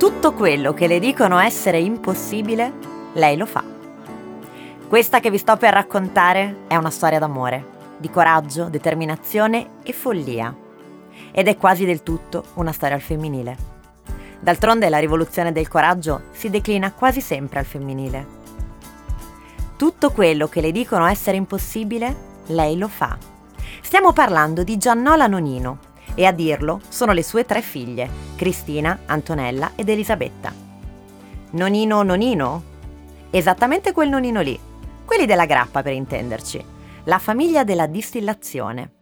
Tutto quello che le dicono essere impossibile, lei lo fa. Questa che vi sto per raccontare è una storia d'amore, di coraggio, determinazione e follia. Ed è quasi del tutto una storia al femminile. D'altronde la rivoluzione del coraggio si declina quasi sempre al femminile. Tutto quello che le dicono essere impossibile, lei lo fa. Stiamo parlando di Giannola Nonino e a dirlo sono le sue tre figlie, Cristina, Antonella ed Elisabetta. Nonino Nonino? Esattamente quel nonino lì, quelli della grappa per intenderci, la famiglia della distillazione.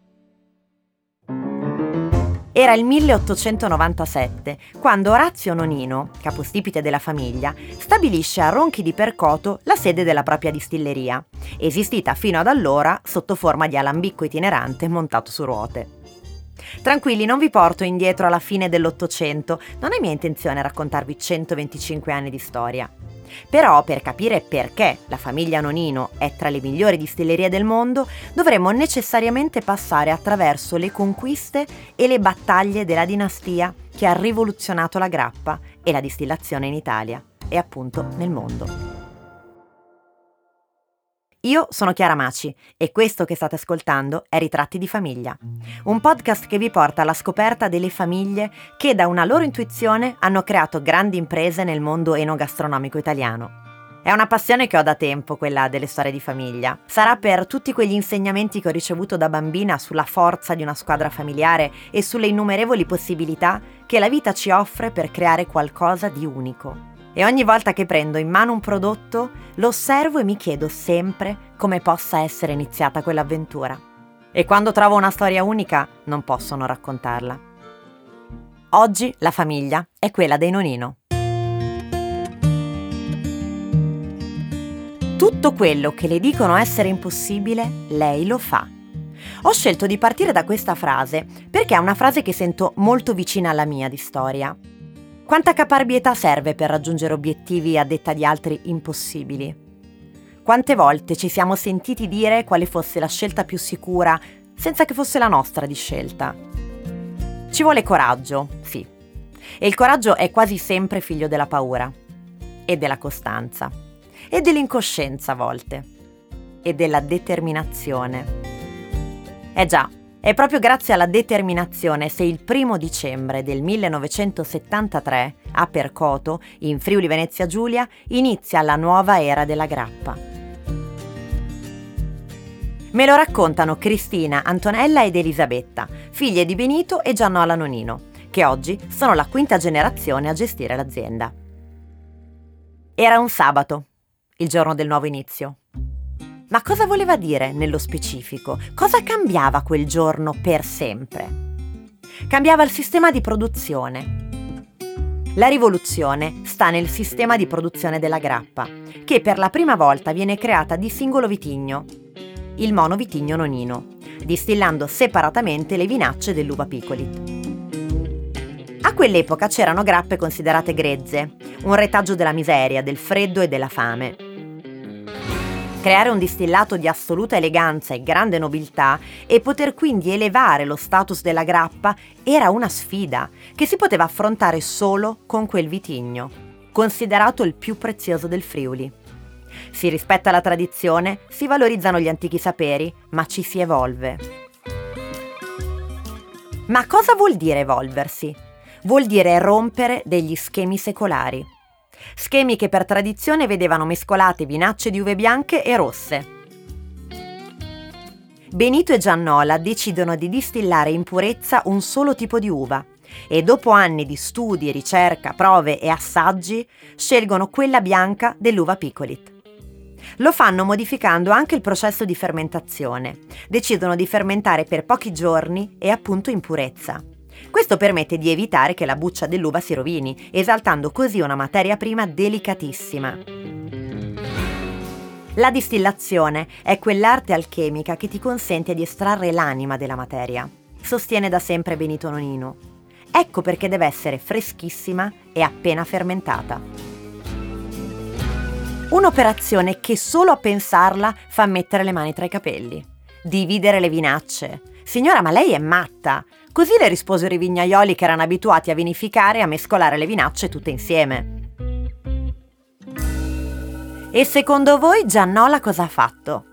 Era il 1897, quando Orazio Nonino, capostipite della famiglia, stabilisce a Ronchi di Percoto la sede della propria distilleria, esistita fino ad allora sotto forma di alambicco itinerante montato su ruote. Tranquilli, non vi porto indietro alla fine dell'Ottocento, non è mia intenzione raccontarvi 125 anni di storia. Però per capire perché la famiglia Nonino è tra le migliori distillerie del mondo, dovremmo necessariamente passare attraverso le conquiste e le battaglie della dinastia che ha rivoluzionato la grappa e la distillazione in Italia e appunto nel mondo. Io sono Chiara Maci e questo che state ascoltando è Ritratti di famiglia, un podcast che vi porta alla scoperta delle famiglie che da una loro intuizione hanno creato grandi imprese nel mondo enogastronomico italiano. È una passione che ho da tempo, quella delle storie di famiglia. Sarà per tutti quegli insegnamenti che ho ricevuto da bambina sulla forza di una squadra familiare e sulle innumerevoli possibilità che la vita ci offre per creare qualcosa di unico e ogni volta che prendo in mano un prodotto lo osservo e mi chiedo sempre come possa essere iniziata quell'avventura. E quando trovo una storia unica non posso non raccontarla. Oggi la famiglia è quella dei Nonino. Tutto quello che le dicono essere impossibile, lei lo fa. Ho scelto di partire da questa frase perché è una frase che sento molto vicina alla mia di storia. Quanta caparbietà serve per raggiungere obiettivi a detta di altri impossibili? Quante volte ci siamo sentiti dire quale fosse la scelta più sicura senza che fosse la nostra di scelta? Ci vuole coraggio, sì. E il coraggio è quasi sempre figlio della paura e della costanza e dell'incoscienza a volte e della determinazione. Eh già, è proprio grazie alla determinazione se il primo dicembre del 1973 a Percoto, in Friuli Venezia Giulia, inizia la nuova era della grappa. Me lo raccontano Cristina, Antonella ed Elisabetta, figlie di Benito e Giannola Nonino, che oggi sono la quinta generazione a gestire l'azienda. Era un sabato, il giorno del nuovo inizio. Ma cosa voleva dire nello specifico? Cosa cambiava quel giorno per sempre? Cambiava il sistema di produzione. La rivoluzione sta nel sistema di produzione della grappa, che per la prima volta viene creata di singolo vitigno, il mono vitigno nonino, distillando separatamente le vinacce dell'uva picolit. A quell'epoca c'erano grappe considerate grezze, un retaggio della miseria, del freddo e della fame, creare un distillato di assoluta eleganza e grande nobiltà e poter quindi elevare lo status della grappa era una sfida che si poteva affrontare solo con quel vitigno, considerato il più prezioso del Friuli. Si rispetta la tradizione, si valorizzano gli antichi saperi, ma ci si evolve. Ma cosa vuol dire evolversi? Vuol dire rompere degli schemi secolari schemi che per tradizione vedevano mescolate vinacce di uve bianche e rosse. Benito e Giannola decidono di distillare in purezza un solo tipo di uva e dopo anni di studi, ricerca, prove e assaggi scelgono quella bianca dell'uva Picolit. Lo fanno modificando anche il processo di fermentazione. Decidono di fermentare per pochi giorni e appunto in purezza. Questo permette di evitare che la buccia dell'uva si rovini, esaltando così una materia prima delicatissima. La distillazione è quell'arte alchemica che ti consente di estrarre l'anima della materia, sostiene da sempre Benito Nonino. Ecco perché deve essere freschissima e appena fermentata. Un'operazione che solo a pensarla fa mettere le mani tra i capelli. Dividere le vinacce, Signora, ma lei è matta! Così le risposero i vignaioli che erano abituati a vinificare e a mescolare le vinacce tutte insieme. E secondo voi Giannola cosa ha fatto?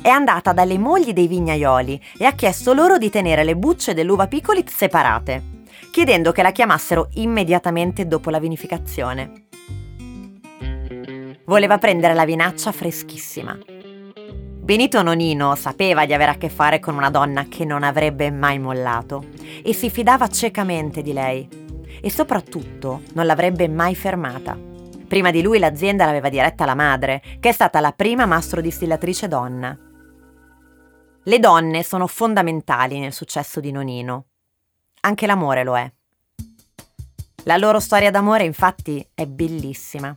È andata dalle mogli dei vignaioli e ha chiesto loro di tenere le bucce dell'uva piccoli separate, chiedendo che la chiamassero immediatamente dopo la vinificazione. Voleva prendere la vinaccia freschissima. Benito Nonino sapeva di avere a che fare con una donna che non avrebbe mai mollato e si fidava ciecamente di lei e soprattutto non l'avrebbe mai fermata. Prima di lui l'azienda l'aveva diretta la madre, che è stata la prima mastro distillatrice donna. Le donne sono fondamentali nel successo di Nonino. Anche l'amore lo è. La loro storia d'amore infatti è bellissima.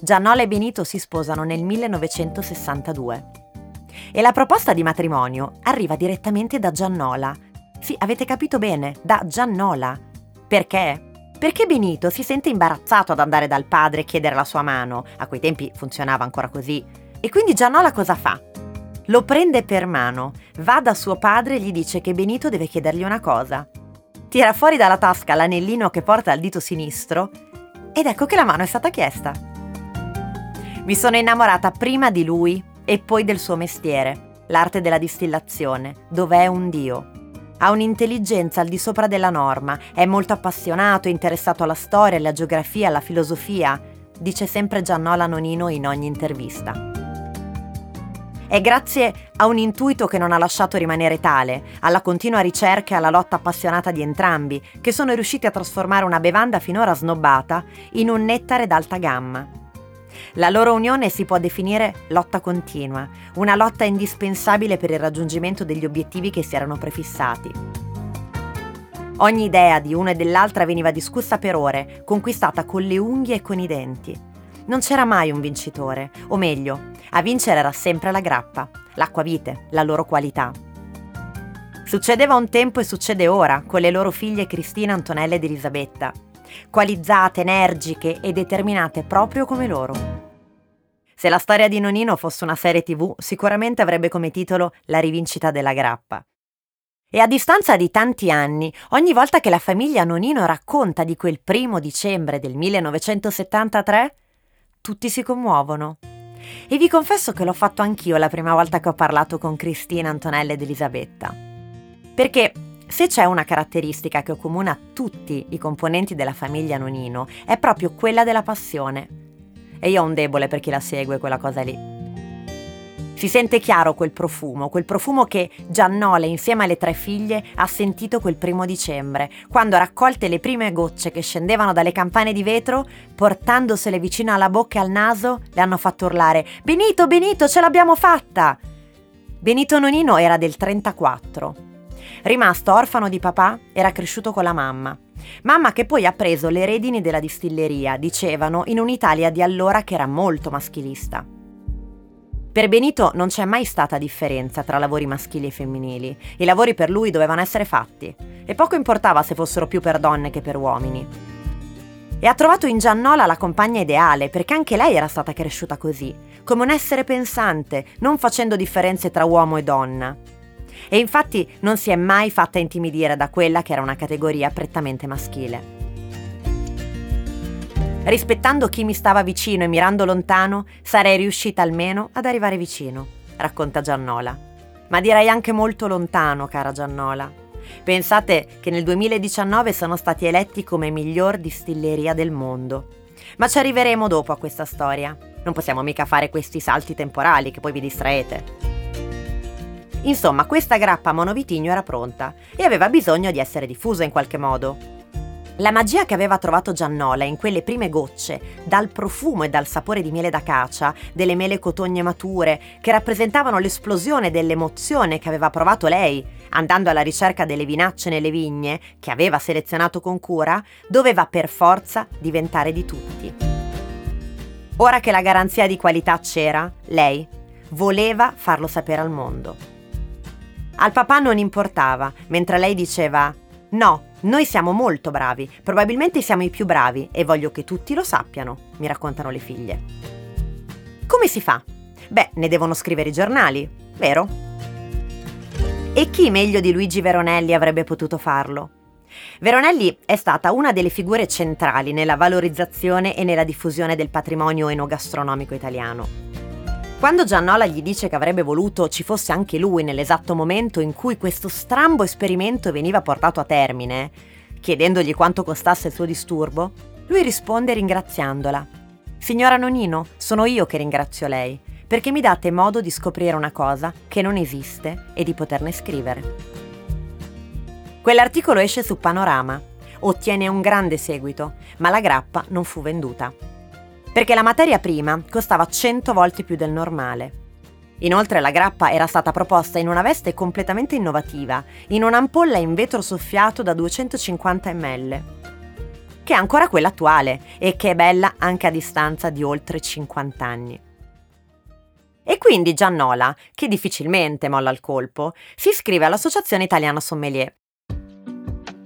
Giannola e Benito si sposano nel 1962. E la proposta di matrimonio arriva direttamente da Giannola. Sì, avete capito bene, da Giannola. Perché? Perché Benito si sente imbarazzato ad andare dal padre e chiedere la sua mano, a quei tempi funzionava ancora così, e quindi Giannola cosa fa? Lo prende per mano, va da suo padre e gli dice che Benito deve chiedergli una cosa. Tira fuori dalla tasca l'anellino che porta al dito sinistro ed ecco che la mano è stata chiesta. Mi sono innamorata prima di lui e poi del suo mestiere, l'arte della distillazione, dove è un dio. Ha un'intelligenza al di sopra della norma, è molto appassionato, interessato alla storia, alla geografia, alla filosofia, dice sempre Giannola Nonino in ogni intervista. È grazie a un intuito che non ha lasciato rimanere tale, alla continua ricerca e alla lotta appassionata di entrambi, che sono riusciti a trasformare una bevanda finora snobbata in un nettare d'alta gamma. La loro unione si può definire lotta continua, una lotta indispensabile per il raggiungimento degli obiettivi che si erano prefissati. Ogni idea di uno e dell'altra veniva discussa per ore, conquistata con le unghie e con i denti. Non c'era mai un vincitore, o meglio, a vincere era sempre la grappa, l'acquavite, la loro qualità. Succedeva un tempo e succede ora con le loro figlie Cristina, Antonella ed Elisabetta, qualizzate, energiche e determinate proprio come loro. Se la storia di Nonino fosse una serie tv, sicuramente avrebbe come titolo La rivincita della grappa. E a distanza di tanti anni, ogni volta che la famiglia Nonino racconta di quel primo dicembre del 1973, tutti si commuovono. E vi confesso che l'ho fatto anch'io la prima volta che ho parlato con Cristina, Antonella ed Elisabetta. Perché se c'è una caratteristica che accomuna tutti i componenti della famiglia Nonino, è proprio quella della passione. E io ho un debole per chi la segue quella cosa lì. Si sente chiaro quel profumo, quel profumo che Giannole insieme alle tre figlie ha sentito quel primo dicembre, quando raccolte le prime gocce che scendevano dalle campane di vetro, portandosele vicino alla bocca e al naso, le hanno fatto urlare Benito, Benito, ce l'abbiamo fatta! Benito Nonino era del 34. Rimasto orfano di papà, era cresciuto con la mamma Mamma che poi ha preso le redini della distilleria, dicevano, in un'Italia di allora che era molto maschilista. Per Benito non c'è mai stata differenza tra lavori maschili e femminili. I lavori per lui dovevano essere fatti e poco importava se fossero più per donne che per uomini. E ha trovato in Giannola la compagna ideale perché anche lei era stata cresciuta così, come un essere pensante, non facendo differenze tra uomo e donna e infatti non si è mai fatta intimidire da quella che era una categoria prettamente maschile. Rispettando chi mi stava vicino e mirando lontano, sarei riuscita almeno ad arrivare vicino, racconta Giannola. Ma direi anche molto lontano, cara Giannola. Pensate che nel 2019 sono stati eletti come miglior distilleria del mondo. Ma ci arriveremo dopo a questa storia. Non possiamo mica fare questi salti temporali che poi vi distraete. Insomma, questa grappa monovitigno era pronta e aveva bisogno di essere diffusa in qualche modo. La magia che aveva trovato Giannola in quelle prime gocce, dal profumo e dal sapore di miele d'acacia, delle mele cotogne mature, che rappresentavano l'esplosione dell'emozione che aveva provato lei, andando alla ricerca delle vinacce nelle vigne, che aveva selezionato con cura, doveva per forza diventare di tutti. Ora che la garanzia di qualità c'era, lei voleva farlo sapere al mondo. Al papà non importava, mentre lei diceva No, noi siamo molto bravi, probabilmente siamo i più bravi e voglio che tutti lo sappiano, mi raccontano le figlie. Come si fa? Beh, ne devono scrivere i giornali, vero? E chi meglio di Luigi Veronelli avrebbe potuto farlo? Veronelli è stata una delle figure centrali nella valorizzazione e nella diffusione del patrimonio enogastronomico italiano. Quando Giannola gli dice che avrebbe voluto ci fosse anche lui nell'esatto momento in cui questo strambo esperimento veniva portato a termine, chiedendogli quanto costasse il suo disturbo, lui risponde ringraziandola. Signora Nonino, sono io che ringrazio lei, perché mi date modo di scoprire una cosa che non esiste e di poterne scrivere. Quell'articolo esce su Panorama, ottiene un grande seguito, ma la grappa non fu venduta. Perché la materia prima costava 100 volte più del normale. Inoltre la grappa era stata proposta in una veste completamente innovativa, in un'ampolla in vetro soffiato da 250 ml, che è ancora quella attuale e che è bella anche a distanza di oltre 50 anni. E quindi Giannola, che difficilmente molla il colpo, si iscrive all'Associazione Italiana Sommelier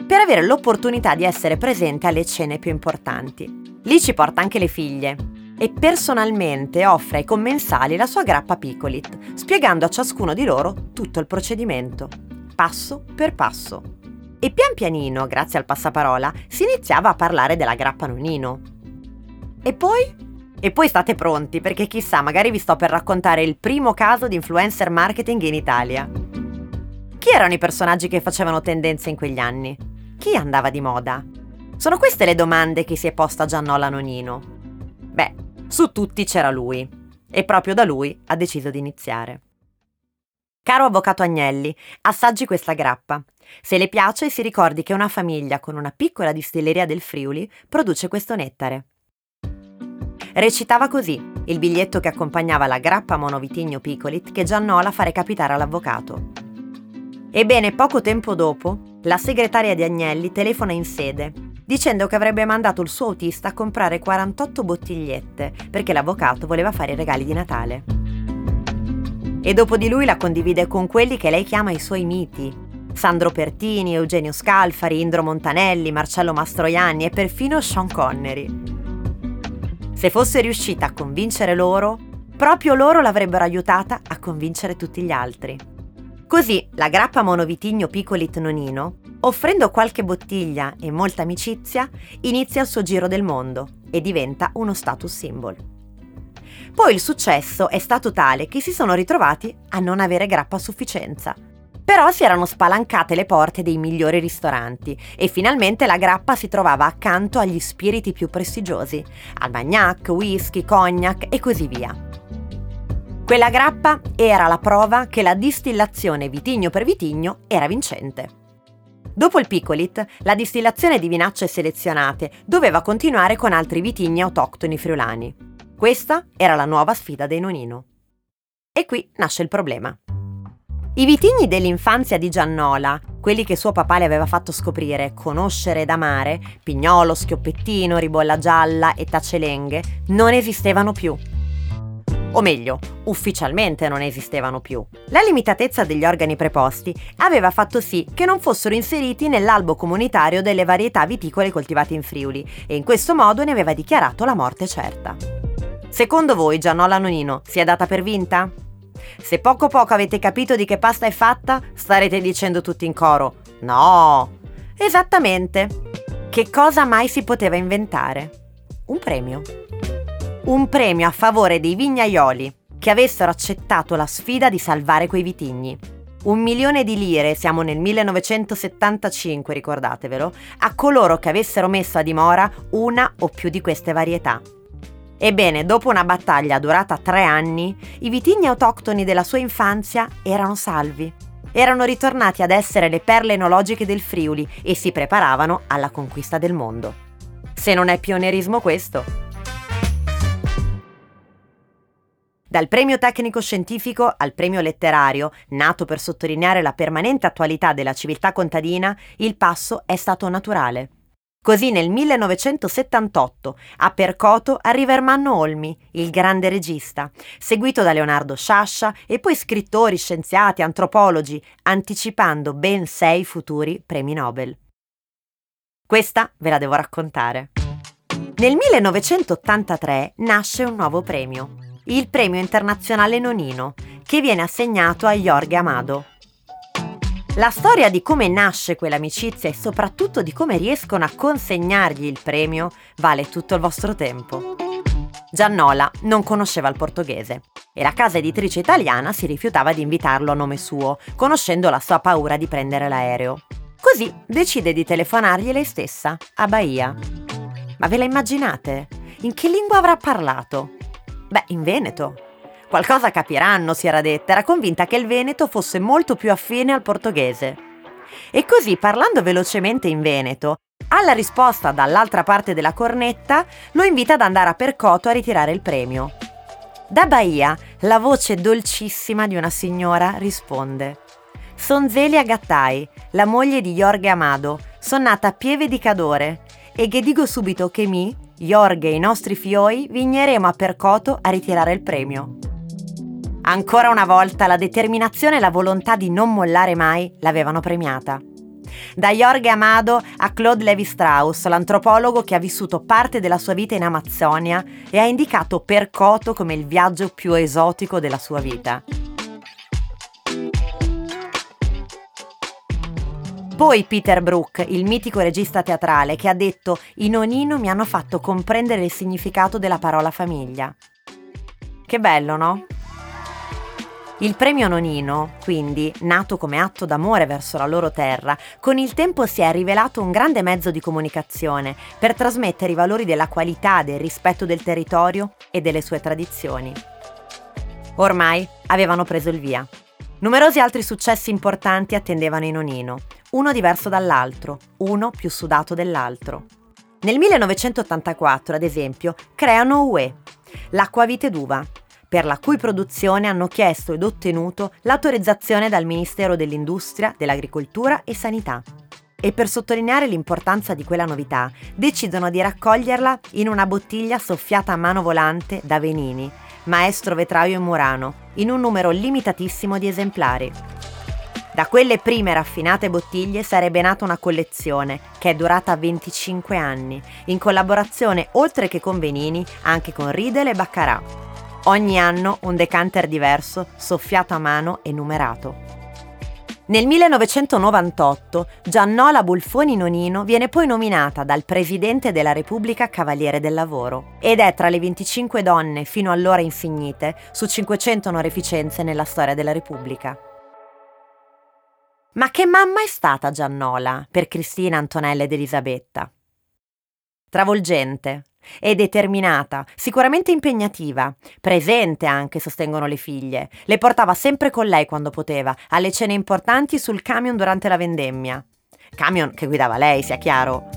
per avere l'opportunità di essere presente alle cene più importanti. Lì ci porta anche le figlie e personalmente offre ai commensali la sua grappa Picolit, spiegando a ciascuno di loro tutto il procedimento, passo per passo. E pian pianino, grazie al passaparola, si iniziava a parlare della grappa Nonino. E poi? E poi state pronti, perché chissà, magari vi sto per raccontare il primo caso di influencer marketing in Italia. Chi erano i personaggi che facevano tendenza in quegli anni? Chi andava di moda? Sono queste le domande che si è posta Giannola Nonino. Beh, su tutti c'era lui. E proprio da lui ha deciso di iniziare. Caro avvocato Agnelli, assaggi questa grappa. Se le piace si ricordi che una famiglia con una piccola distilleria del Friuli produce questo nettare. Recitava così il biglietto che accompagnava la grappa monovitigno Picolit che Giannola fa recapitare all'avvocato. Ebbene, poco tempo dopo, la segretaria di Agnelli telefona in sede dicendo che avrebbe mandato il suo autista a comprare 48 bottigliette perché l'avvocato voleva fare i regali di Natale. E dopo di lui la condivide con quelli che lei chiama i suoi miti. Sandro Pertini, Eugenio Scalfari, Indro Montanelli, Marcello Mastroianni e perfino Sean Connery. Se fosse riuscita a convincere loro, proprio loro l'avrebbero aiutata a convincere tutti gli altri. Così la grappa monovitigno Picolit Nonino, offrendo qualche bottiglia e molta amicizia, inizia il suo giro del mondo e diventa uno status symbol. Poi il successo è stato tale che si sono ritrovati a non avere grappa a sufficienza. Però si erano spalancate le porte dei migliori ristoranti e finalmente la grappa si trovava accanto agli spiriti più prestigiosi, Armagnac, whisky, cognac e così via. Quella grappa era la prova che la distillazione vitigno per vitigno era vincente. Dopo il Picolit, la distillazione di vinacce selezionate doveva continuare con altri vitigni autoctoni friulani. Questa era la nuova sfida dei Nonino. E qui nasce il problema. I vitigni dell'infanzia di Giannola, quelli che suo papà le aveva fatto scoprire, conoscere ed amare, Pignolo, Schioppettino, Ribolla Gialla e Tacelenghe, non esistevano più o meglio, ufficialmente non esistevano più. La limitatezza degli organi preposti aveva fatto sì che non fossero inseriti nell'albo comunitario delle varietà viticole coltivate in Friuli e in questo modo ne aveva dichiarato la morte certa. Secondo voi Giannola Nonino si è data per vinta? Se poco poco avete capito di che pasta è fatta, starete dicendo tutti in coro: No! Esattamente! Che cosa mai si poteva inventare? Un premio un premio a favore dei vignaioli che avessero accettato la sfida di salvare quei vitigni. Un milione di lire, siamo nel 1975, ricordatevelo, a coloro che avessero messo a dimora una o più di queste varietà. Ebbene, dopo una battaglia durata tre anni, i vitigni autoctoni della sua infanzia erano salvi. Erano ritornati ad essere le perle enologiche del Friuli e si preparavano alla conquista del mondo. Se non è pionerismo questo, Dal premio tecnico scientifico al premio letterario, nato per sottolineare la permanente attualità della civiltà contadina, il passo è stato naturale. Così nel 1978 a Percoto arriva Ermanno Olmi, il grande regista, seguito da Leonardo Sciascia e poi scrittori, scienziati, antropologi, anticipando ben sei futuri premi Nobel. Questa ve la devo raccontare. Nel 1983 nasce un nuovo premio, il premio internazionale Nonino, che viene assegnato a Jorge Amado. La storia di come nasce quell'amicizia e soprattutto di come riescono a consegnargli il premio vale tutto il vostro tempo. Giannola non conosceva il portoghese e la casa editrice italiana si rifiutava di invitarlo a nome suo, conoscendo la sua paura di prendere l'aereo. Così decide di telefonargli lei stessa, a Bahia. Ma ve la immaginate? In che lingua avrà parlato? Beh, in Veneto. Qualcosa capiranno, si era detta, era convinta che il Veneto fosse molto più affine al portoghese. E così, parlando velocemente in Veneto, alla risposta dall'altra parte della cornetta, lo invita ad andare a Percoto a ritirare il premio. Da Bahia, la voce dolcissima di una signora risponde. Son Zelia Gattai, la moglie di Jorge Amado. Sono nata a Pieve di Cadore. E che dico subito che mi, Jorge e i nostri fioi, vigneremo a Percoto a ritirare il premio. Ancora una volta la determinazione e la volontà di non mollare mai l'avevano premiata. Da Jorge Amado a Claude Levi-Strauss, l'antropologo che ha vissuto parte della sua vita in Amazzonia e ha indicato Percoto come il viaggio più esotico della sua vita. Poi Peter Brook, il mitico regista teatrale, che ha detto I nonino mi hanno fatto comprendere il significato della parola famiglia. Che bello, no? Il premio Nonino, quindi, nato come atto d'amore verso la loro terra, con il tempo si è rivelato un grande mezzo di comunicazione per trasmettere i valori della qualità, del rispetto del territorio e delle sue tradizioni. Ormai avevano preso il via. Numerosi altri successi importanti attendevano i Nonino, uno diverso dall'altro, uno più sudato dell'altro. Nel 1984, ad esempio, creano UE, l'acquavite d'uva, per la cui produzione hanno chiesto ed ottenuto l'autorizzazione dal Ministero dell'Industria, dell'Agricoltura e Sanità. E per sottolineare l'importanza di quella novità, decidono di raccoglierla in una bottiglia soffiata a mano volante da Venini, maestro vetraio in Murano, in un numero limitatissimo di esemplari. Da quelle prime raffinate bottiglie sarebbe nata una collezione che è durata 25 anni, in collaborazione oltre che con Venini anche con Riedel e Baccarat. Ogni anno un decanter diverso, soffiato a mano e numerato. Nel 1998 Giannola Bulfoni Nonino viene poi nominata dal Presidente della Repubblica Cavaliere del Lavoro ed è tra le 25 donne fino allora insignite su 500 onorificenze nella storia della Repubblica. Ma che mamma è stata Giannola per Cristina, Antonella ed Elisabetta? Travolgente, è determinata, sicuramente impegnativa, presente anche, sostengono le figlie. Le portava sempre con lei quando poteva, alle cene importanti sul camion durante la vendemmia. Camion che guidava lei, sia chiaro.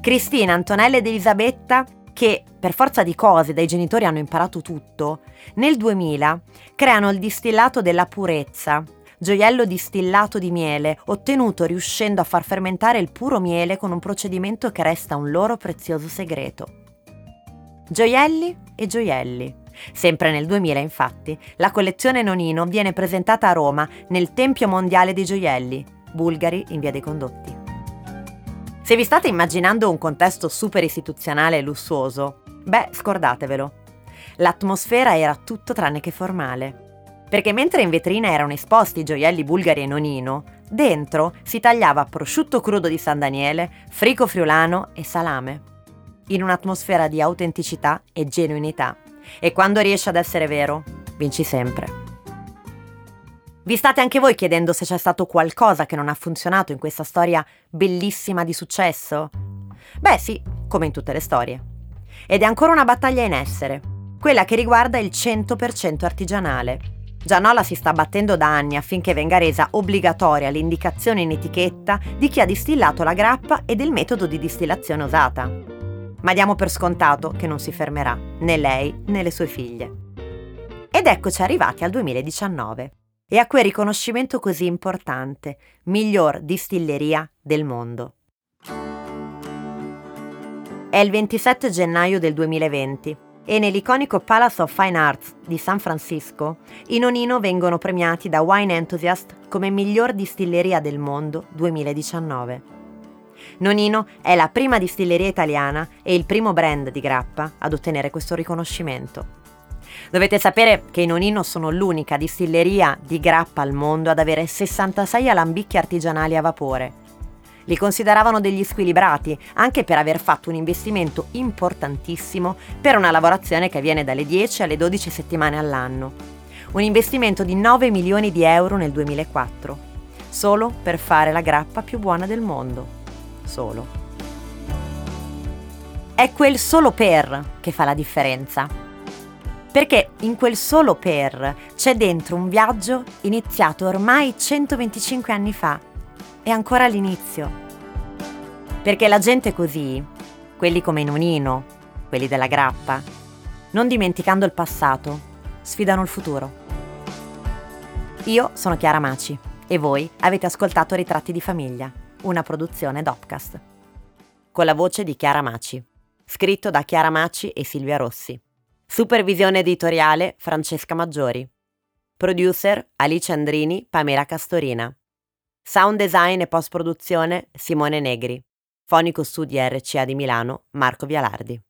Cristina, Antonella ed Elisabetta, che per forza di cose dai genitori hanno imparato tutto, nel 2000 creano il distillato della purezza, gioiello distillato di miele, ottenuto riuscendo a far fermentare il puro miele con un procedimento che resta un loro prezioso segreto. Gioielli e gioielli. Sempre nel 2000, infatti, la collezione Nonino viene presentata a Roma nel Tempio Mondiale dei Gioielli, Bulgari in via dei Condotti. Se vi state immaginando un contesto super istituzionale e lussuoso, beh, scordatevelo. L'atmosfera era tutto tranne che formale perché mentre in vetrina erano esposti gioielli bulgari e nonino, dentro si tagliava prosciutto crudo di San Daniele, frico friulano e salame. In un'atmosfera di autenticità e genuinità. E quando riesce ad essere vero, vinci sempre. Vi state anche voi chiedendo se c'è stato qualcosa che non ha funzionato in questa storia bellissima di successo? Beh sì, come in tutte le storie. Ed è ancora una battaglia in essere, quella che riguarda il 100% artigianale Gianola si sta battendo da anni affinché venga resa obbligatoria l'indicazione in etichetta di chi ha distillato la grappa e del metodo di distillazione usata. Ma diamo per scontato che non si fermerà, né lei né le sue figlie. Ed eccoci arrivati al 2019 e a quel riconoscimento così importante, miglior distilleria del mondo. È il 27 gennaio del 2020 e nell'iconico Palace of Fine Arts di San Francisco, i Nonino vengono premiati da Wine Enthusiast come miglior distilleria del mondo 2019. Nonino è la prima distilleria italiana e il primo brand di grappa ad ottenere questo riconoscimento. Dovete sapere che i Nonino sono l'unica distilleria di grappa al mondo ad avere 66 alambicchi artigianali a vapore. Li consideravano degli squilibrati, anche per aver fatto un investimento importantissimo per una lavorazione che avviene dalle 10 alle 12 settimane all'anno. Un investimento di 9 milioni di euro nel 2004, solo per fare la grappa più buona del mondo. Solo. È quel solo per che fa la differenza. Perché in quel solo per c'è dentro un viaggio iniziato ormai 125 anni fa. È ancora all'inizio. Perché la gente così, quelli come Nonino, quelli della grappa, non dimenticando il passato, sfidano il futuro. Io sono Chiara Maci e voi avete ascoltato Ritratti di famiglia, una produzione Dopcast. Con la voce di Chiara Maci, scritto da Chiara Maci e Silvia Rossi. Supervisione editoriale Francesca Maggiori. Producer Alice Andrini, Pamela Castorina. Sound design e post produzione Simone Negri. Fonico studi RCA di Milano Marco Vialardi.